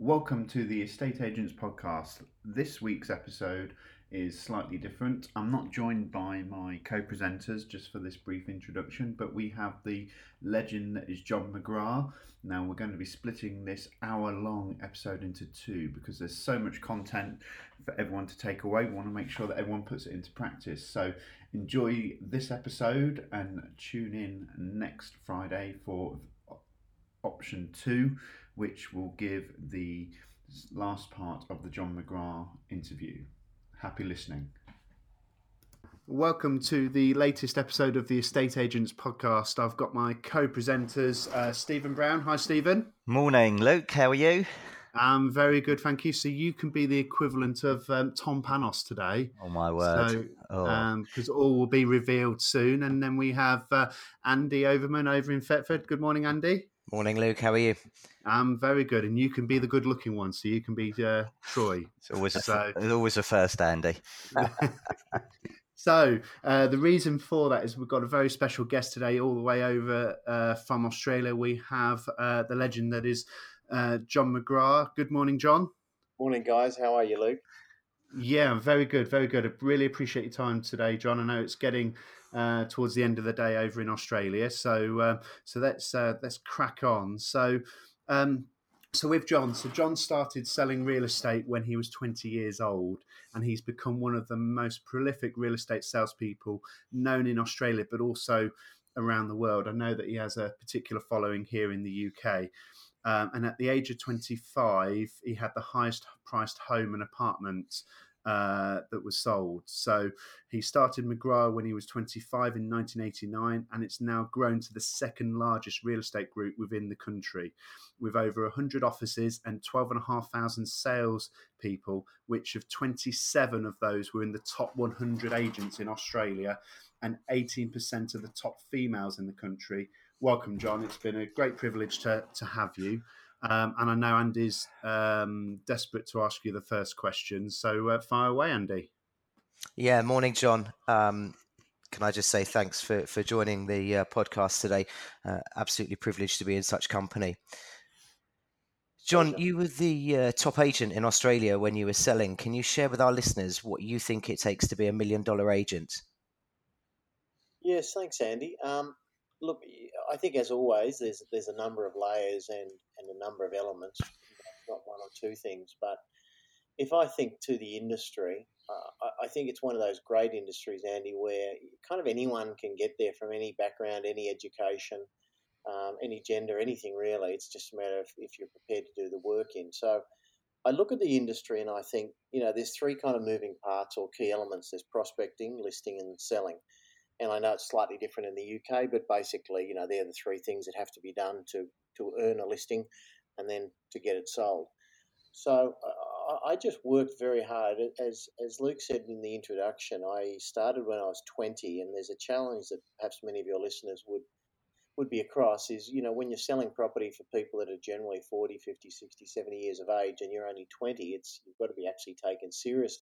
Welcome to the Estate Agents Podcast. This week's episode is slightly different. I'm not joined by my co presenters just for this brief introduction, but we have the legend that is John McGrath. Now, we're going to be splitting this hour long episode into two because there's so much content for everyone to take away. We want to make sure that everyone puts it into practice. So, enjoy this episode and tune in next Friday for option two which will give the last part of the John McGrath interview. Happy listening. Welcome to the latest episode of the Estate Agents podcast. I've got my co presenters, uh, Stephen Brown. Hi, Stephen. Morning, Luke. How are you? I'm very good, thank you. So you can be the equivalent of um, Tom Panos today. Oh my word! So because oh. um, all will be revealed soon, and then we have uh, Andy Overman over in Thetford. Good morning, Andy. Morning, Luke. How are you? I'm very good, and you can be the good-looking one, so you can be uh, Troy. It's always a, so, it's always a first, Andy. so uh, the reason for that is we've got a very special guest today, all the way over uh, from Australia. We have uh, the legend that is uh, John McGrath. Good morning, John. Morning, guys. How are you, Luke? Yeah, very good, very good. I really appreciate your time today, John. I know it's getting uh, towards the end of the day over in Australia. So uh, so let's uh, let's crack on. So um, so with John, so John started selling real estate when he was 20 years old, and he's become one of the most prolific real estate salespeople known in Australia, but also around the world. I know that he has a particular following here in the UK. Um, and at the age of 25, he had the highest priced home and apartment uh, that was sold. So he started McGrath when he was 25 in 1989, and it's now grown to the second largest real estate group within the country, with over 100 offices and 12,500 sales people, which of 27 of those were in the top 100 agents in Australia, and 18% of the top females in the country. Welcome, John. It's been a great privilege to, to have you. Um, and I know Andy's um, desperate to ask you the first question. So uh, fire away, Andy. Yeah, morning, John. Um, can I just say thanks for, for joining the uh, podcast today? Uh, absolutely privileged to be in such company. John, you were the uh, top agent in Australia when you were selling. Can you share with our listeners what you think it takes to be a million dollar agent? Yes, thanks, Andy. Um, look, I think as always, there's there's a number of layers and, and a number of elements, not one or two things. But if I think to the industry, uh, I, I, think it's one of those great industries, Andy, where kind of anyone can get there from any background, any education, um, any gender, anything really. It's just a matter of if you're prepared to do the work in. So. I look at the industry and I think, you know, there's three kind of moving parts or key elements. There's prospecting, listing, and selling and I know it's slightly different in the UK, but basically, you know, they're the three things that have to be done to to earn a listing, and then to get it sold. So I just worked very hard. As as Luke said in the introduction, I started when I was 20, and there's a challenge that perhaps many of your listeners would would be across is you know when you're selling property for people that are generally 40 50 60 70 years of age and you're only 20 it's you've got to be actually taken seriously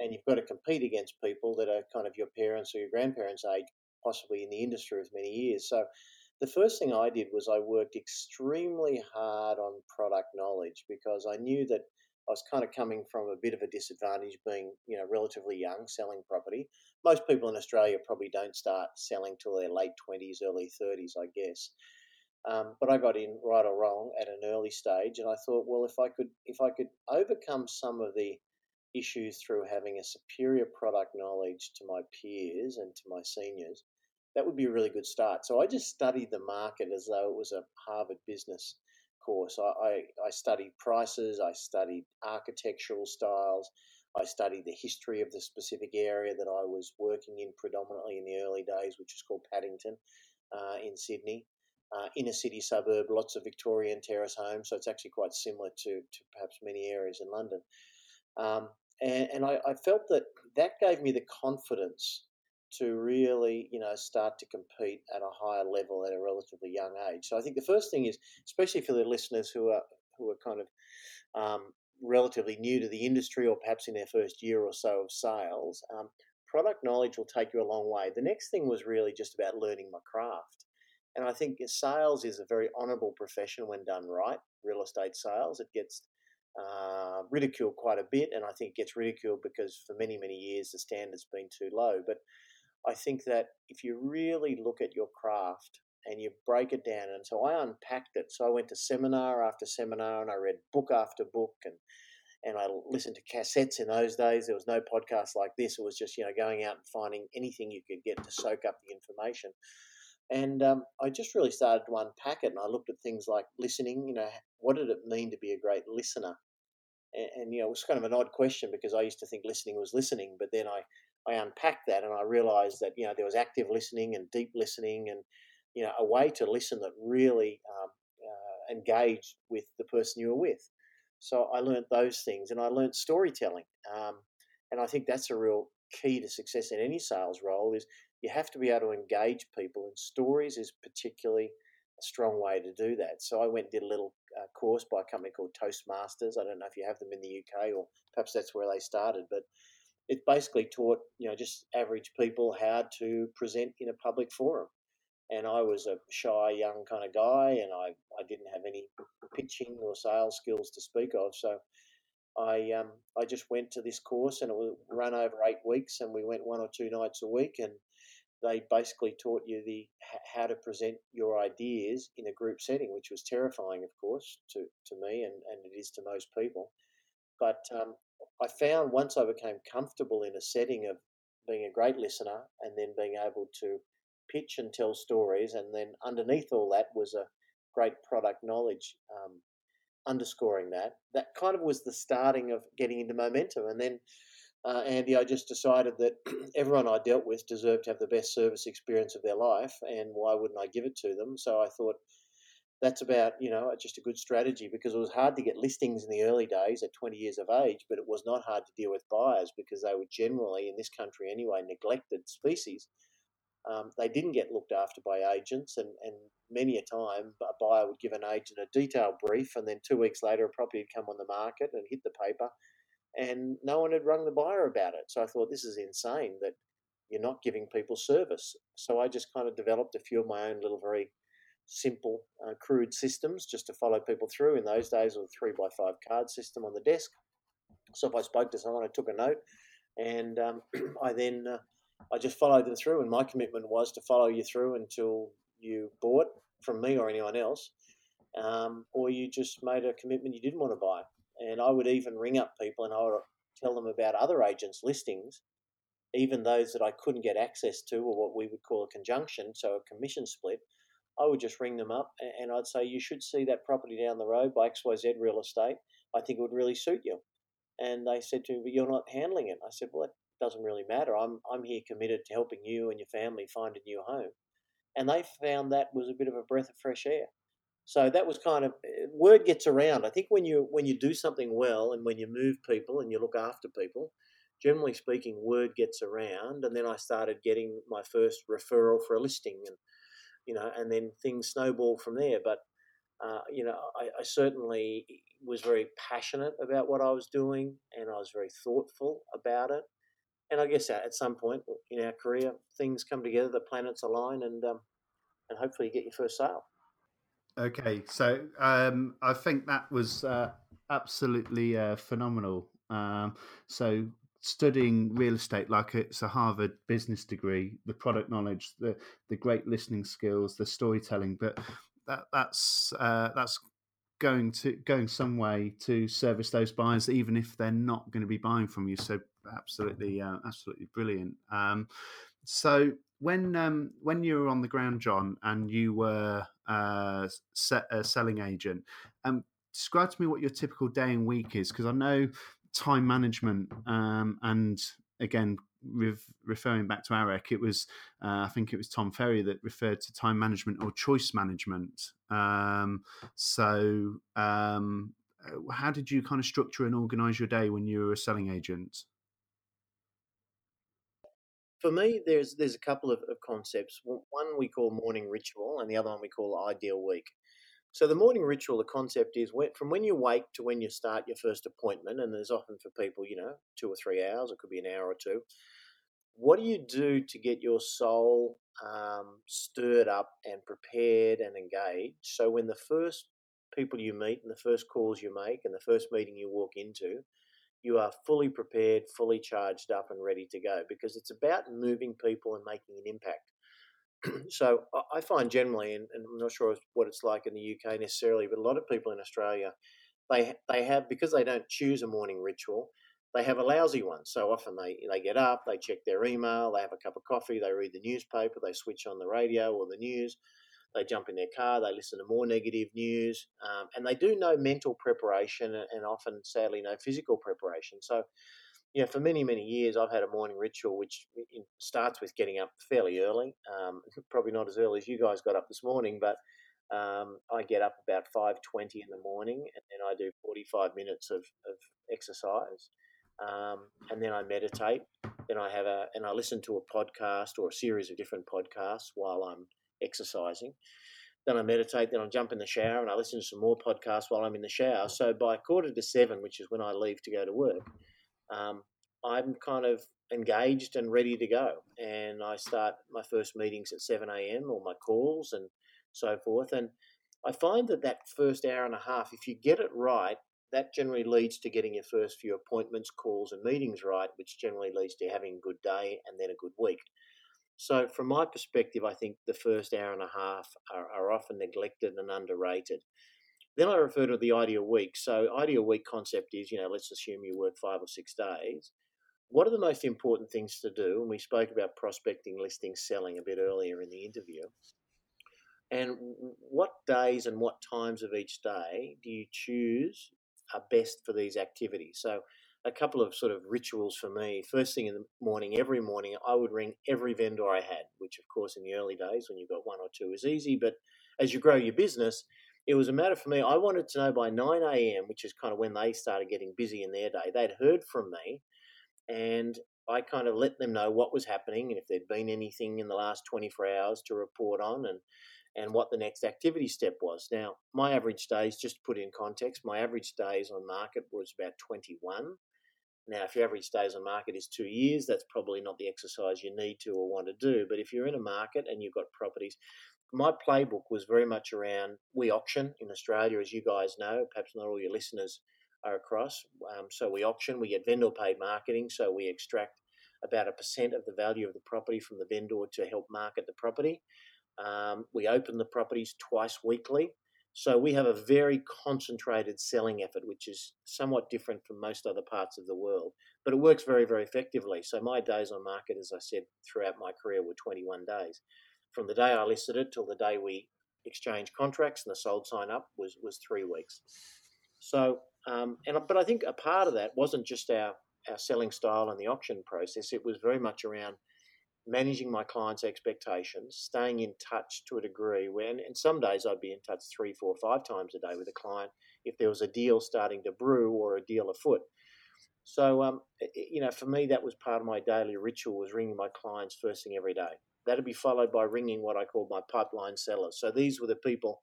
and you've got to compete against people that are kind of your parents or your grandparents' age, possibly in the industry with many years. So the first thing I did was I worked extremely hard on product knowledge because I knew that I was kind of coming from a bit of a disadvantage being, you know, relatively young selling property. Most people in Australia probably don't start selling till their late 20s, early 30s, I guess. Um, but I got in right or wrong at an early stage, and I thought, well, if I could, if I could overcome some of the issues through having a superior product knowledge to my peers and to my seniors, that would be a really good start. So I just studied the market as though it was a Harvard business course. I, I, I studied prices, I studied architectural styles, I studied the history of the specific area that I was working in predominantly in the early days, which is called Paddington uh, in Sydney. Uh, inner city suburb, lots of Victorian terrace homes, so it's actually quite similar to, to perhaps many areas in London. Um, and, and I, I, felt that that gave me the confidence to really, you know, start to compete at a higher level at a relatively young age. So I think the first thing is, especially for the listeners who are who are kind of um, relatively new to the industry or perhaps in their first year or so of sales, um, product knowledge will take you a long way. The next thing was really just about learning my craft. And I think sales is a very honourable profession when done right. real estate sales. It gets uh, ridiculed quite a bit, and I think it gets ridiculed because for many, many years the standard's been too low. But I think that if you really look at your craft and you break it down, and so I unpacked it. So I went to seminar after seminar, and I read book after book, and and I listened to cassettes in those days. There was no podcast like this. It was just you know going out and finding anything you could get to soak up the information. And um, I just really started to unpack it, and I looked at things like listening. You know, what did it mean to be a great listener? And, and you know, it was kind of an odd question because I used to think listening was listening, but then I I unpacked that and I realized that you know there was active listening and deep listening and you know a way to listen that really um, uh, engaged with the person you were with. So I learned those things and I learned storytelling. Um, and I think that's a real key to success in any sales role is you have to be able to engage people and stories is particularly a strong way to do that. So I went and did a little uh, course by a company called Toastmasters. I don't know if you have them in the UK or perhaps that's where they started, but it basically taught, you know, just average people how to present in a public forum and I was a shy young kind of guy, and I, I didn't have any pitching or sales skills to speak of. So I um, I just went to this course, and it was run over eight weeks, and we went one or two nights a week, and they basically taught you the how to present your ideas in a group setting, which was terrifying, of course, to, to me, and, and it is to most people. But um, I found once I became comfortable in a setting of being a great listener and then being able to pitch and tell stories, and then underneath all that was a great product knowledge um, underscoring that. That kind of was the starting of getting into momentum, and then. Uh, Andy, I just decided that everyone I dealt with deserved to have the best service experience of their life, and why wouldn't I give it to them? So I thought that's about you know just a good strategy because it was hard to get listings in the early days at 20 years of age, but it was not hard to deal with buyers because they were generally in this country anyway neglected species. Um, they didn't get looked after by agents, and, and many a time a buyer would give an agent a detailed brief, and then two weeks later a property had come on the market and hit the paper, and no one had rung the buyer about it. So I thought this is insane that you're not giving people service. So I just kind of developed a few of my own little very simple, uh, crude systems just to follow people through. In those days, it was a three by five card system on the desk. So if I spoke to someone, I took a note, and um, I then uh, I just followed them through, and my commitment was to follow you through until you bought from me or anyone else, um, or you just made a commitment you didn't want to buy. And I would even ring up people and I would tell them about other agents' listings, even those that I couldn't get access to, or what we would call a conjunction, so a commission split. I would just ring them up and I'd say, You should see that property down the road by XYZ Real Estate. I think it would really suit you. And they said to me, But you're not handling it. I said, Well, that doesn't really matter. I'm I'm here committed to helping you and your family find a new home, and they found that was a bit of a breath of fresh air. So that was kind of eh, word gets around. I think when you when you do something well and when you move people and you look after people, generally speaking, word gets around. And then I started getting my first referral for a listing, and you know, and then things snowballed from there. But uh, you know, I, I, certainly was very passionate about what I was doing, and I was very thoughtful about it and I guess at some point in our career, things come together, the planets align, and um, and hopefully you get your first sale. Okay, so um, I think that was uh, absolutely uh, phenomenal. Um, so studying real estate like it's a Harvard business degree, the product knowledge, the the great listening skills, the storytelling, but that that's uh, that's going to going some way to service those buyers, even if they're not going to be buying from you. So absolutely, uh, absolutely brilliant. Um, so when um, when you were on the ground, John, and you were uh, set, a selling agent, um, describe to me what your typical day and week is, because I know time management um, and again referring back to AREC, it was uh, I think it was Tom Ferry that referred to time management or choice management. Um, so, um, uh, how did you kind of structure and organise your day when you were a selling agent? For me, there's there's a couple of, of concepts. One we call morning ritual, and the other one we call ideal week. So the morning ritual, the concept is from when you wake to when you start your first appointment, and there's often for people, you know, two or three hours, it could be an hour or two. What do you do to get your soul um, stirred up and prepared and engaged? So when the first people you meet and the first calls you make and the first meeting you walk into, you are fully prepared, fully charged up, and ready to go because it's about moving people and making an impact. so I find generally, and, I'm not sure what it's like in the UK necessarily, but a lot of people in Australia, they they have because they don't choose a morning ritual, they have a lousy one. So often they they get up, they check their email, they have a cup of coffee, they read the newspaper, they switch on the radio or the news, they jump in their car, they listen to more negative news, um, and they do no mental preparation and often, sadly, no physical preparation. So, you know, for many, many years, I've had a morning ritual which starts with getting up fairly early. Um, probably not as early as you guys got up this morning, but um, I get up about 5.20 in the morning and then I do 45 minutes of, of exercise. Um, and then I meditate. Then I have a and I listen to a podcast or a series of different podcasts while I'm exercising. Then I meditate, then I jump in the shower and I listen to some more podcasts while I'm in the shower. So by quarter to seven, which is when I leave to go to work, um, I'm kind of engaged and ready to go. And I start my first meetings at 7 a.m. or my calls and so forth. And I find that that first hour and a half, if you get it right, that generally leads to getting your first few appointments, calls, and meetings right, which generally leads to having a good day and then a good week. So, from my perspective, I think the first hour and a half are, are often neglected and underrated. Then I refer to the ideal week. So, ideal week concept is, you know, let's assume you work five or six days. What are the most important things to do? And we spoke about prospecting, listing, selling a bit earlier in the interview. And what days and what times of each day do you choose are best for these activities? So, a couple of sort of rituals for me. First thing in the morning, every morning, I would ring every vendor I had, which, of course, in the early days when you've got one or two is easy. But as you grow your business, it was a matter for me. I wanted to know by 9 a.m., which is kind of when they started getting busy in their day, they'd heard from me. And I kind of let them know what was happening and if there'd been anything in the last 24 hours to report on and, and what the next activity step was. Now, my average days, just to put in context, my average days on market was about 21. Now, if your average days on market is two years, that's probably not the exercise you need to or want to do. But if you're in a market and you've got properties, my playbook was very much around we auction in Australia, as you guys know. Perhaps not all your listeners are across. Um, so we auction, we get vendor paid marketing, so we extract about a percent of the value of the property from the vendor to help market the property. Um, we open the properties twice weekly. So we have a very concentrated selling effort, which is somewhat different from most other parts of the world, but it works very, very effectively. So my days on market, as I said, throughout my career were 21 days. From the day I listed it till the day we exchanged contracts and the sold sign up was, was three weeks. So, um, and but I think a part of that wasn't just our, our selling style and the auction process. It was very much around managing my clients' expectations, staying in touch to a degree. When and some days I'd be in touch three, four, five times a day with a client if there was a deal starting to brew or a deal afoot. So, um, you know, for me, that was part of my daily ritual was ringing my clients first thing every day. That'd be followed by ringing what I call my pipeline sellers. So these were the people,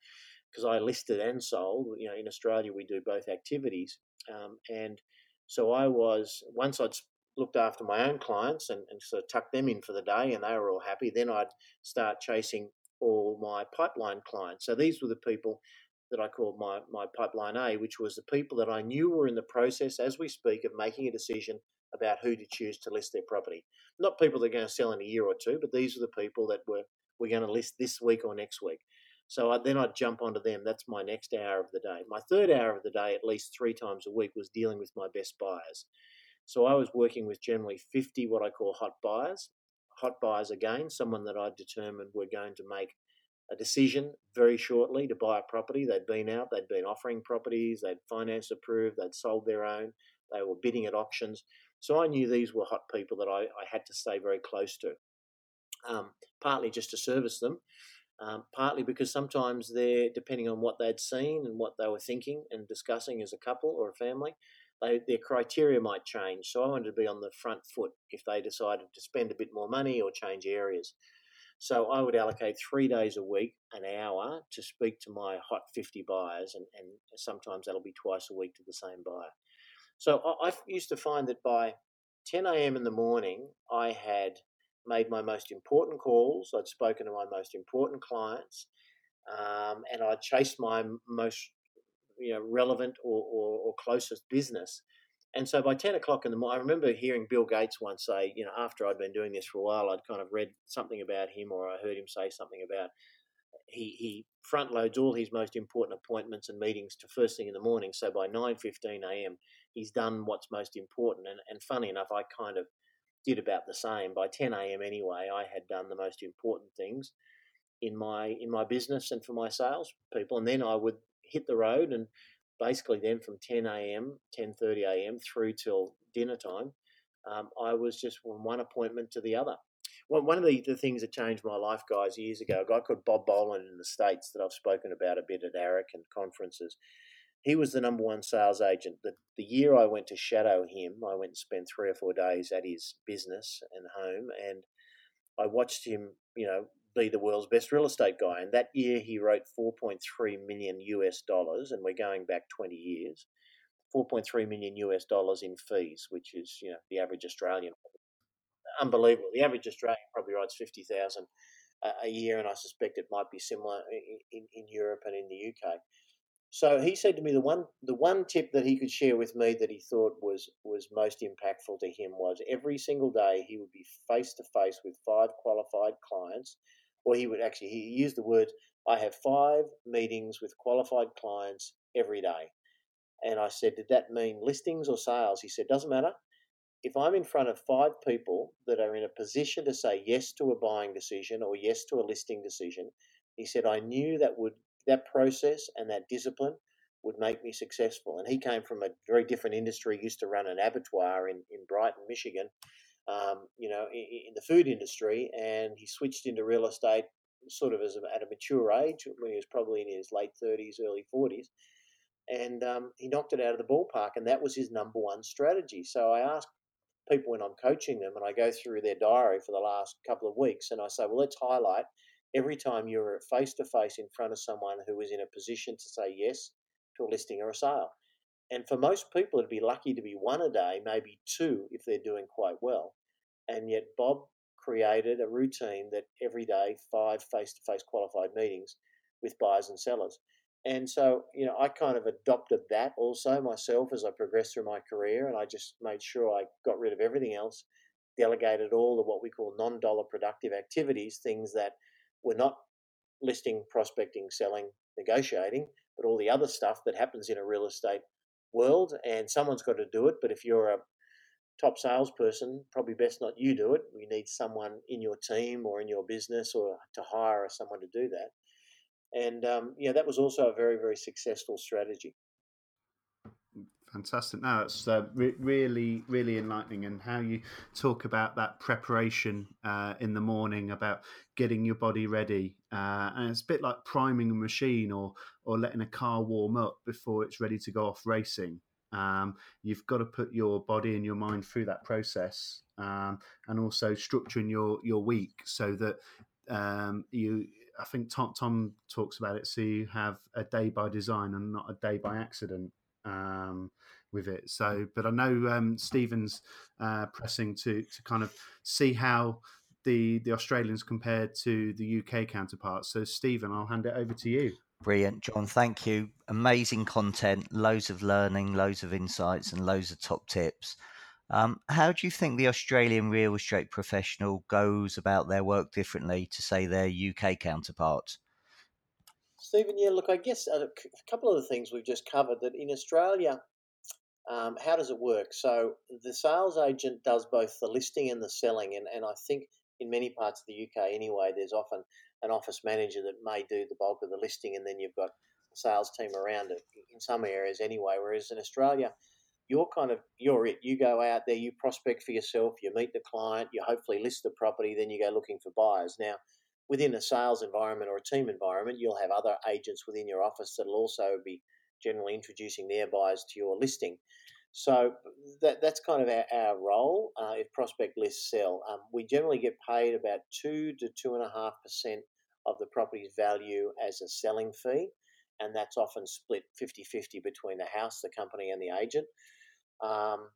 because I listed and sold. You know, in Australia we do both activities, um, and so I was once I'd looked after my own clients and, and sort of tucked them in for the day and they were all happy, then I'd start chasing all my pipeline clients. So these were the people that I called my, my pipeline A, which was the people that I knew were in the process, as we speak, of making a decision about who to choose to list their property. Not people that are going to sell in a year or two, but these are the people that were we're going to list this week or next week. So I, then I'd jump onto them. That's my next hour of the day. My third hour of the day, at least three times a week, was dealing with my best buyers. So I was working with generally 50 what I call hot buyers. Hot buyers, again, someone that I determined were going to make a decision very shortly to buy a property. They'd been out, they'd been offering properties, they'd finance approved, they'd sold their own, they were bidding at auctions. So I knew these were hot people that I, I had to stay very close to, um, partly just to service them. Um, partly because sometimes they're depending on what they'd seen and what they were thinking and discussing as a couple or a family they, their criteria might change. So I wanted to be on the front foot if they decided to spend a bit more money or change areas. So I would allocate three days a week, an hour, to speak to my hot 50 buyers, and, and sometimes that'll be twice a week to the same buyer. So I, I used to find that by 10 a.m. in the morning, I had made my most important calls, I'd spoken to my most important clients, um, and I'd chased my most you know relevant or, or, or closest business. And so by 10 o'clock in the morning, I remember hearing Bill Gates once say, you know, after I'd been doing this for a while, I'd kind of read something about him or I heard him say something about he, he front loads all his most important appointments and meetings to first thing in the morning. So by 9.15 a.m., he's done what's most important. And, and funny enough, I kind of did about the same. By 10 a.m. anyway, I had done the most important things in my in my business and for my sales people. And then I would hit the road and basically then from 10 a.m., 10.30 a.m. through till dinner time, um, I was just from one appointment to the other. Well, one of the, the things that changed my life, guys, years ago, a guy called Bob Boland in the States that I've spoken about a bit at AREC and conferences. He was the number one sales agent. The, the year I went to shadow him, I went and spent three or four days at his business and home, and I watched him, you know, be the world's best real estate guy. And that year he wrote 4.3 million US dollars, and we're going back 20 years. 4.3 million US dollars in fees, which is you know the average Australian. Unbelievable. The average Australian probably writes 50,000 a year, and I suspect it might be similar in, in, in Europe and in the UK. So he said to me the one the one tip that he could share with me that he thought was was most impactful to him was every single day he would be face to face with five qualified clients or he would actually he used the word i have five meetings with qualified clients every day. And i said did that mean listings or sales? He said doesn't matter. If i'm in front of five people that are in a position to say yes to a buying decision or yes to a listing decision he said i knew that would that process and that discipline would make me successful and he came from a very different industry he used to run an abattoir in, in brighton michigan um, you know, in, in, the food industry, and he switched into real estate sort of as a, at a mature age when he was probably in his late 30s, early 40s, and um, he knocked it out of the ballpark, and that was his number one strategy. So I ask people when I'm coaching them, and I go through their diary for the last couple of weeks, and I say, well, let's highlight every time you're face to face in front of someone who is in a position to say yes to a listing or a sale. And for most people, it'd be lucky to be one a day, maybe two if they're doing quite well. And yet, Bob created a routine that every day, five face to face qualified meetings with buyers and sellers. And so, you know, I kind of adopted that also myself as I progressed through my career. And I just made sure I got rid of everything else, delegated all of what we call non dollar productive activities, things that were not listing, prospecting, selling, negotiating, but all the other stuff that happens in a real estate world and someone's got to do it. But if you're a top salesperson, probably best not you do it. We need someone in your team or in your business or to hire someone to do that. And um, yeah, that was also a very, very successful strategy. Fantastic. Now it's uh, re- really, really enlightening, and how you talk about that preparation uh, in the morning, about getting your body ready, uh, and it's a bit like priming a machine or or letting a car warm up before it's ready to go off racing. Um, you've got to put your body and your mind through that process, um, and also structuring your your week so that um, you. I think Tom Tom talks about it. So you have a day by design and not a day by accident um, with it. So, but I know um, Stephen's uh, pressing to to kind of see how the the Australians compared to the UK counterparts. So, Stephen, I'll hand it over to you. Brilliant, John. Thank you. Amazing content, loads of learning, loads of insights, and loads of top tips. Um, how do you think the Australian real estate professional goes about their work differently to, say, their UK counterparts? Stephen, yeah, look, I guess a couple of the things we've just covered that in Australia, um, how does it work? So the sales agent does both the listing and the selling, and, and I think in many parts of the UK anyway, there's often an office manager that may do the bulk of the listing, and then you've got a sales team around it in some areas anyway. Whereas in Australia, you're kind of you're it. You go out there, you prospect for yourself, you meet the client, you hopefully list the property, then you go looking for buyers. Now, within a sales environment or a team environment, you'll have other agents within your office that'll also be generally introducing their buyers to your listing. So that, that's kind of our, our role. Uh, if prospect lists sell, um, we generally get paid about two to two and a half percent of the property's value as a selling fee, and that's often split 50-50 between the house, the company, and the agent. Um,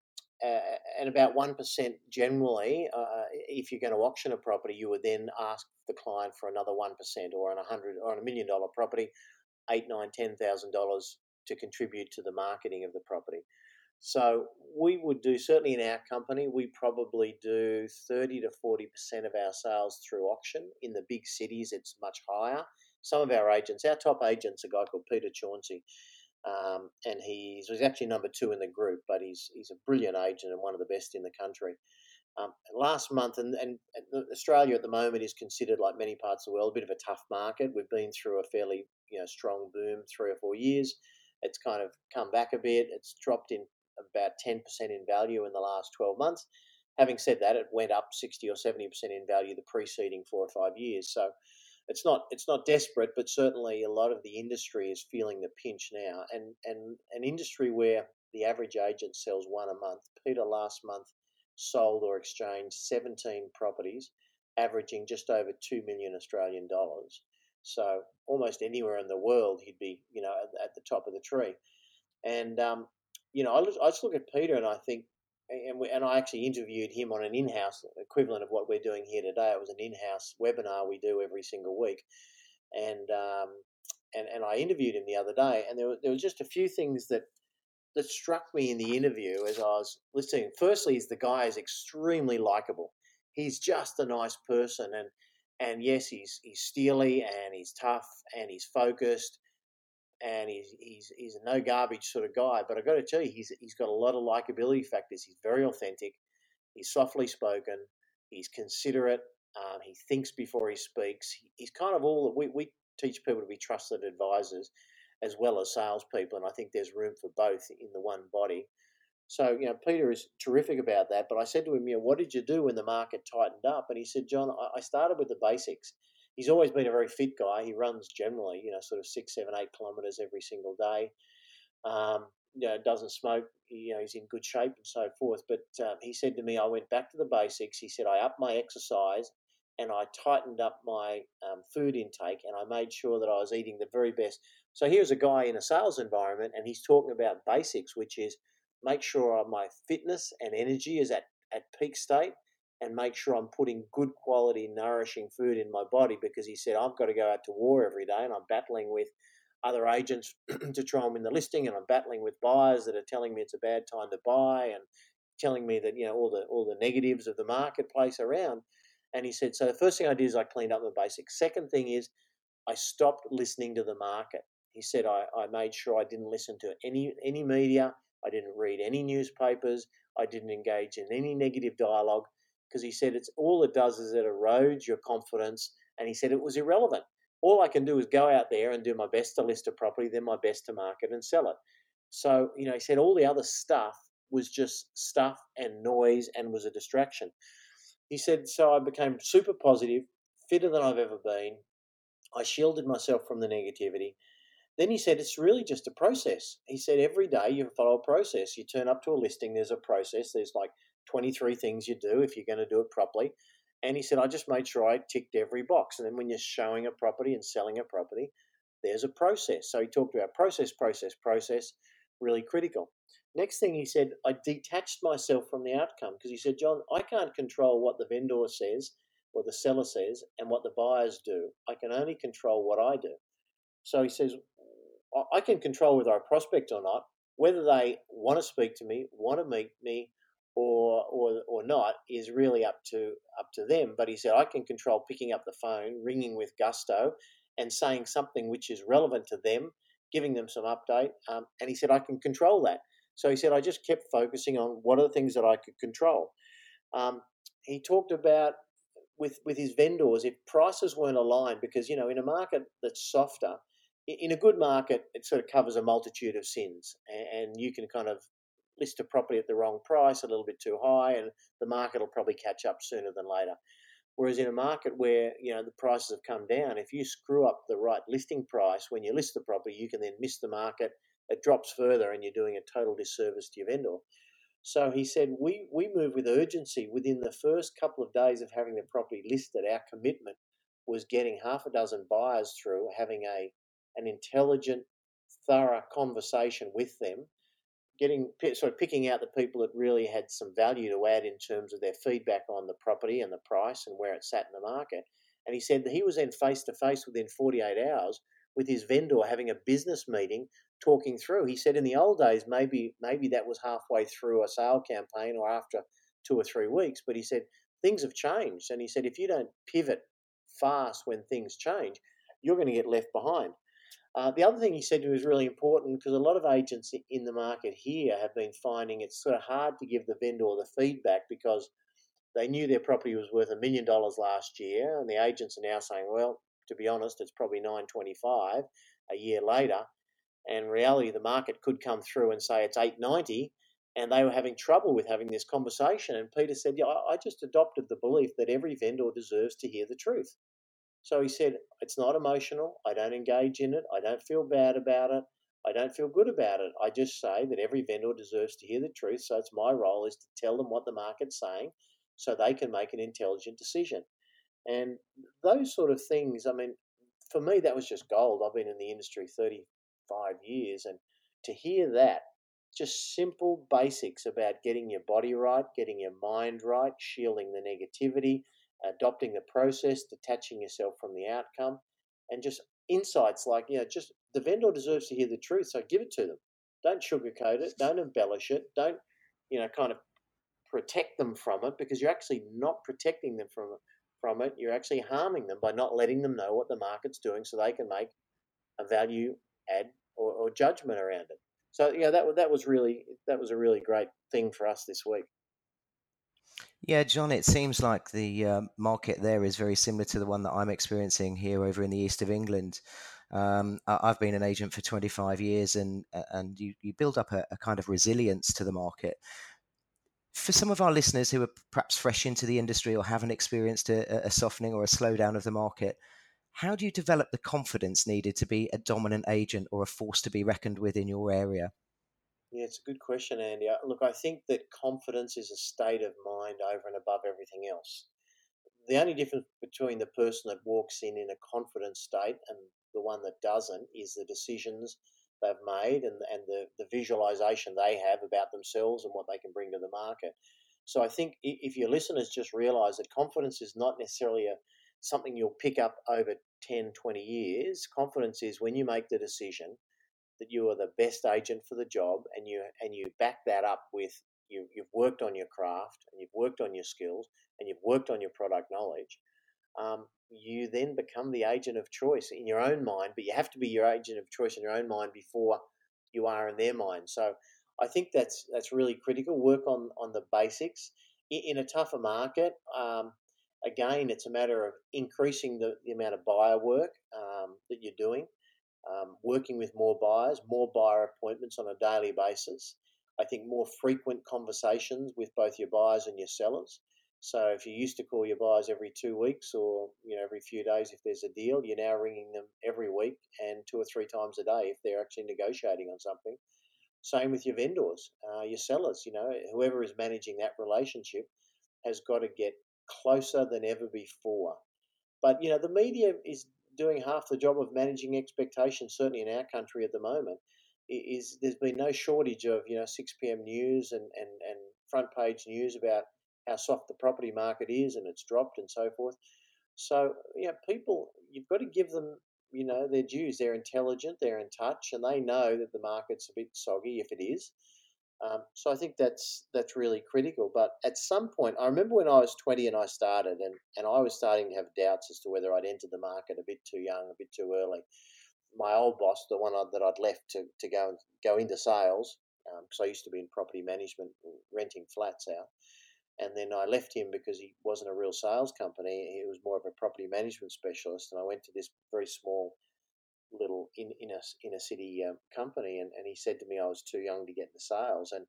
uh, and about 1% generally, uh, if you're going to auction a property, you would then ask the client for another 1% or on a hundred or on a million dollar property, eight, nine, ten thousand dollars to contribute to the marketing of the property. So we would do certainly in our company, we probably do 30 to 40% of our sales through auction. In the big cities, it's much higher. Some of our agents, our top agent's a guy called Peter Chauncey, um, and he's, he's actually number two in the group, but he's he's a brilliant agent and one of the best in the country. Um, last month, and, and, Australia at the moment is considered, like many parts of the world, a bit of a tough market. We've been through a fairly you know strong boom three or four years. It's kind of come back a bit. It's dropped in about 10% in value in the last 12 months. Having said that, it went up 60 or 70% in value the preceding four or five years. So it's not it's not desperate, but certainly a lot of the industry is feeling the pinch now. And and an industry where the average agent sells one a month. Peter last month sold or exchanged 17 properties, averaging just over 2 million Australian dollars. So almost anywhere in the world, he'd be, you know, at, at the top of the tree. And, um, you know, I, I just look at Peter and I think, and, we, and I actually interviewed him on an in-house equivalent of what we're doing here today. It was an in-house webinar we do every single week. And, um, and, and I interviewed him the other day, and there, were, there was just a few things that that struck me in the interview as I was listening. Firstly, is the guy is extremely likable. He's just a nice person, and and yes, he's he's steely and he's tough and he's focused, and he's he's he's a no garbage sort of guy. But I've got to tell you, he's he's got a lot of likability factors. He's very authentic. He's softly spoken. He's considerate. Um, he thinks before he speaks. He's kind of all that we, we teach people to be trusted advisors as well as salespeople. And I think there's room for both in the one body. So, you know, Peter is terrific about that. But I said to him, you know, what did you do when the market tightened up? And he said, John, I started with the basics. He's always been a very fit guy. He runs generally, you know, sort of six, seven, eight kilometres every single day. Um, you know, doesn't smoke. You know, he's in good shape and so forth. But um, he said to me, I went back to the basics. He said, I upped my exercise and I tightened up my um, food intake and I made sure that I was eating the very best. So here's a guy in a sales environment and he's talking about basics, which is make sure my fitness and energy is at, at peak state and make sure I'm putting good quality, nourishing food in my body because he said, I've got to go out to war every day and I'm battling with other agents to try and win the listing and I'm battling with buyers that are telling me it's a bad time to buy and telling me that, you know, all the all the negatives of the marketplace around. And he said, so the first thing I did is I cleaned up the basics. Second thing is I stopped listening to the market. He said I, I made sure I didn't listen to any any media. I didn't read any newspapers. I didn't engage in any negative dialogue because he said it's all it does is it erodes your confidence. And he said it was irrelevant. All I can do is go out there and do my best to list a property, then my best to market and sell it. So, you know, he said all the other stuff was just stuff and noise and was a distraction. He said, So I became super positive, fitter than I've ever been. I shielded myself from the negativity. Then he said, It's really just a process. He said, Every day you follow a process. You turn up to a listing, there's a process. There's like 23 things you do if you're going to do it properly. And he said, I just made sure I ticked every box. And then when you're showing a property and selling a property, there's a process. So he talked about process, process, process, really critical. Next thing he said, I detached myself from the outcome because he said, John, I can't control what the vendor says or the seller says and what the buyers do. I can only control what I do. So he says, I can control whether I prospect or not, whether they want to speak to me, want to meet me, or or or not is really up to up to them. But he said I can control picking up the phone, ringing with gusto, and saying something which is relevant to them, giving them some update. Um, and he said I can control that. So he said, I just kept focusing on what are the things that I could control. Um, he talked about with with his vendors if prices weren't aligned because you know in a market that's softer in a good market it sort of covers a multitude of sins and you can kind of list a property at the wrong price a little bit too high and the market will probably catch up sooner than later whereas in a market where you know the prices have come down if you screw up the right listing price when you list the property you can then miss the market it drops further and you're doing a total disservice to your vendor. So he said, we, we move with urgency. Within the first couple of days of having the property listed, our commitment was getting half a dozen buyers through, having a an intelligent, thorough conversation with them, getting sort of picking out the people that really had some value to add in terms of their feedback on the property and the price and where it sat in the market. And he said that he was then face to face within 48 hours with his vendor having a business meeting talking through. He said in the old days, maybe maybe that was halfway through a sale campaign or after two or three weeks. But he said things have changed, and he said if you don't pivot fast when things change, you're going to get left behind. Uh, the other thing he said to me was really important because a lot of agents in the market here have been finding it's sort of hard to give the vendor the feedback because they knew their property was worth a million dollars last year, and the agents are now saying, well, to be honest, it's probably 925 a year later. And reality, the market could come through and say it's 890, and they were having trouble with having this conversation. And Peter said, yeah, I just adopted the belief that every vendor deserves to hear the truth. So he said, It's not emotional. I don't engage in it. I don't feel bad about it. I don't feel good about it. I just say that every vendor deserves to hear the truth. So it's my role is to tell them what the market's saying so they can make an intelligent decision. And those sort of things, I mean, for me, that was just gold. I've been in the industry 35 years. And to hear that, just simple basics about getting your body right, getting your mind right, shielding the negativity, adopting the process, detaching yourself from the outcome, and just insights like, you know, just the vendor deserves to hear the truth, so give it to them. Don't sugarcoat it, don't embellish it, don't, you know, kind of protect them from it because you're actually not protecting them from from it. You're actually harming them by not letting them know what the market's doing so they can make a value add or, or judgment around it. So yeah, that that was really that was a really great thing for us this week. Yeah, John, it seems like the uh, market there is very similar to the one that I'm experiencing here over in the east of England. Um, I've been an agent for 25 years, and and you, you build up a, a, kind of resilience to the market. For some of our listeners who are perhaps fresh into the industry or haven't experienced a, a softening or a slowdown of the market, how do you develop the confidence needed to be a dominant agent or a force to be reckoned with in your area? Yeah, it's a good question, Andy. Uh, look, I think that confidence is a state of mind over and above everything else. The only difference between the person that walks in in a confident state and the one that doesn't is the decisions they've made and, and the, the visualization they have about themselves and what they can bring to the market. So I think if your listeners just realize that confidence is not necessarily a, something you'll pick up over 10, 20 years, confidence is when you make the decision that you are the best agent for the job and you and you back that up with you, you've worked on your craft and you've worked on your skills and you've worked on your product knowledge um, you then become the agent of choice in your own mind but you have to be your agent of choice in your own mind before you are in their mind. So i think that's that's really critical. Work on on the basics. In, in a tougher market um, again it's a matter of increasing the, the amount of buyer work um, that you're doing um, working with more buyers, more buyer appointments on a daily basis. I think more frequent conversations with both your buyers and your sellers. So if you used to call your buyers every two weeks or you know every few days if there's a deal, you're now ringing them every week and two or three times a day if they're actually negotiating on something. Same with your vendors, uh, your sellers. You know whoever is managing that relationship has got to get closer than ever before. But you know the media is doing half the job of managing expectations, certainly in our country at the moment, is there's been no shortage of you know 6 p.m. news and, and, and front page news about how soft the property market is and it's dropped and so forth. So you know, people you've got to give them you know their dues. They're intelligent, they're in touch, and they know that the market's a bit soggy if it is. Um, so I think that's that's really critical. But at some point, I remember when I was 20 and I started, and, and I was starting to have doubts as to whether I'd entered the market a bit too young, a bit too early. My old boss, the one that I'd left to, to go and go into sales, because um, I used to be in property management, renting flats out, and then I left him because he wasn't a real sales company. He was more of a property management specialist, and I went to this very small little in in a in a city um, company, and, and he said to me I was too young to get into sales, and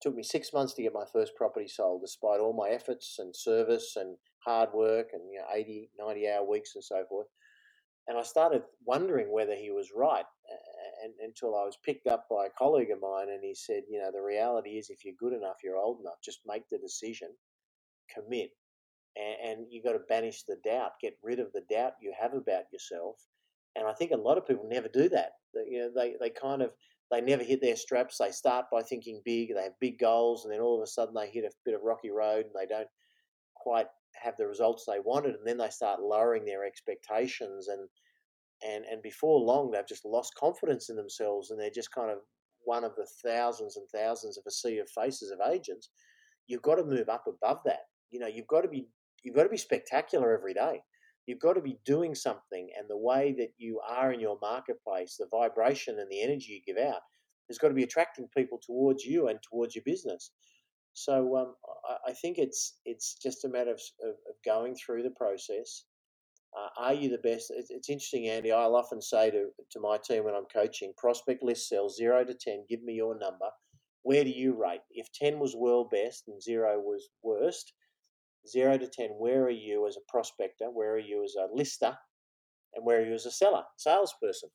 took me six months to get my first property sold, despite all my efforts and service and hard work and you know 80, 90 hour weeks and so forth. And I started wondering whether he was right, and, until I was picked up by a colleague of mine, and he said, you know, the reality is if you're good enough, you're old enough, just make the decision, commit, and, and you got to banish the doubt, get rid of the doubt you have about yourself, and I think a lot of people never do that. They, you know, they, they kind of they never hit their straps. They start by thinking big. They have big goals, and then all of a sudden they hit a bit of rocky road, and they don't quite have the results they wanted. And then they start lowering their expectations, and and and before long they've just lost confidence in themselves, and they're just kind of one of the thousands and thousands of a sea of faces of agents. You've got to move up above that. You know, you've got to be you've got to be spectacular every day. You've got to be doing something, and the way that you are in your marketplace, the vibration and the energy you give out, has got to be attracting people towards you and towards your business. So um, I, think it's it's just a matter of, of, going through the process. Uh, are you the best? It's, interesting, Andy. I'll often say to, to my team when I'm coaching, prospect list sales zero to 10, give me your number. Where do you rate? If 10 was world best and zero was worst, zero to 10, where are you as a prospector? Where are you as a lister? And where are you as a seller, salesperson?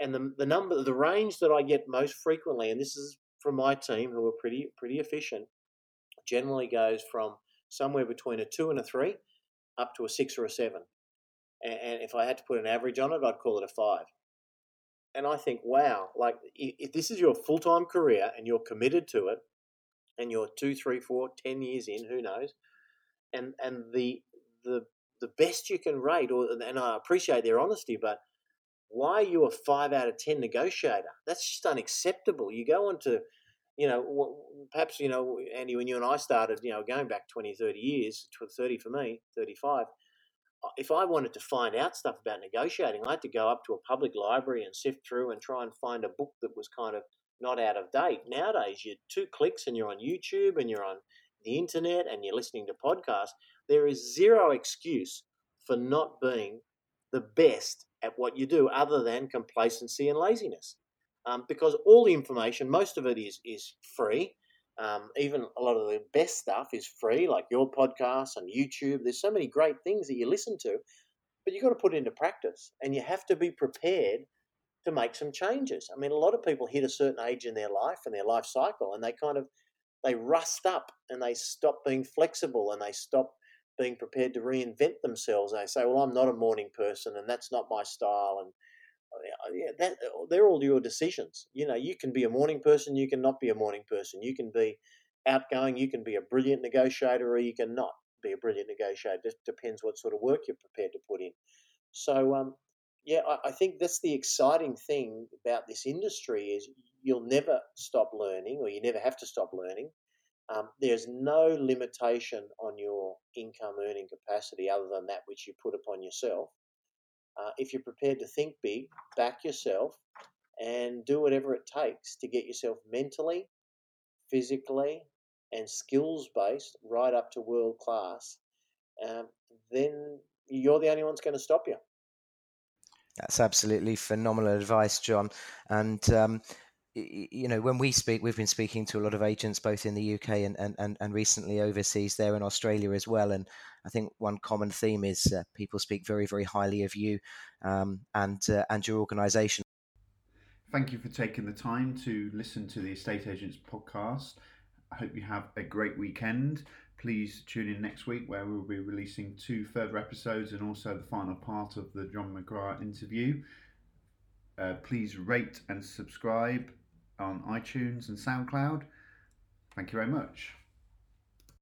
And the, the number, the range that I get most frequently, and this is from my team who are pretty pretty efficient, generally goes from somewhere between a two and a three up to a six or a seven. And, and if I had to put an average on it, I'd call it a five. And I think, wow, like if this is your full time career and you're committed to it, and you're two, three, four, ten years in, who knows, and and the the the best you can rate, or and I appreciate their honesty, but why are you a five out of ten negotiator? That's just unacceptable. You go on to you know, perhaps, you know, Andy, when you and I started, you know, going back 20, 30 years, 30 for me, 35, uh, if I wanted to find out stuff about negotiating, I had to go up to a public library and sift through and try and find a book that was kind of not out of date. Nowadays, you're two clicks and you're on YouTube and you're on the internet and you're listening to podcasts. There is zero excuse for not being the best at what you do other than complacency and laziness um, because all the information, most of it is is free. Um, even a lot of the best stuff is free, like your podcast and YouTube. There's so many great things that you listen to, but you've got to put into practice, and you have to be prepared to make some changes. I mean, a lot of people hit a certain age in their life and their life cycle, and they kind of they rust up and they stop being flexible and they stop being prepared to reinvent themselves. They say, "Well, I'm not a morning person, and that's not my style," and uh, yeah, that uh, they're all your decisions. You know, you can be a morning person, you can not be a morning person. You can be outgoing, you can be a brilliant negotiator, or you can not be a brilliant negotiator. It depends what sort of work you're prepared to put in. So, um, yeah, I, I think that's the exciting thing about this industry is you'll never stop learning, or you never have to stop learning. Um, there's no limitation on your income earning capacity other than that which you put upon yourself uh, if you're prepared to think big, back yourself, and do whatever it takes to get yourself mentally, physically, and skills based right up to world class, um, then you're the only one's going to stop you. That's absolutely phenomenal advice, John. And um, you know, when we speak, we've been speaking to a lot of agents both in the UK and, and, and and recently overseas there in Australia as well. And I think one common theme is uh, people speak very, very highly of you um, and, uh, and your organisation. Thank you for taking the time to listen to the Estate Agents podcast. I hope you have a great weekend. Please tune in next week where we'll be releasing two further episodes and also the final part of the John McGrath interview. Uh, please rate and subscribe on iTunes and SoundCloud. Thank you very much.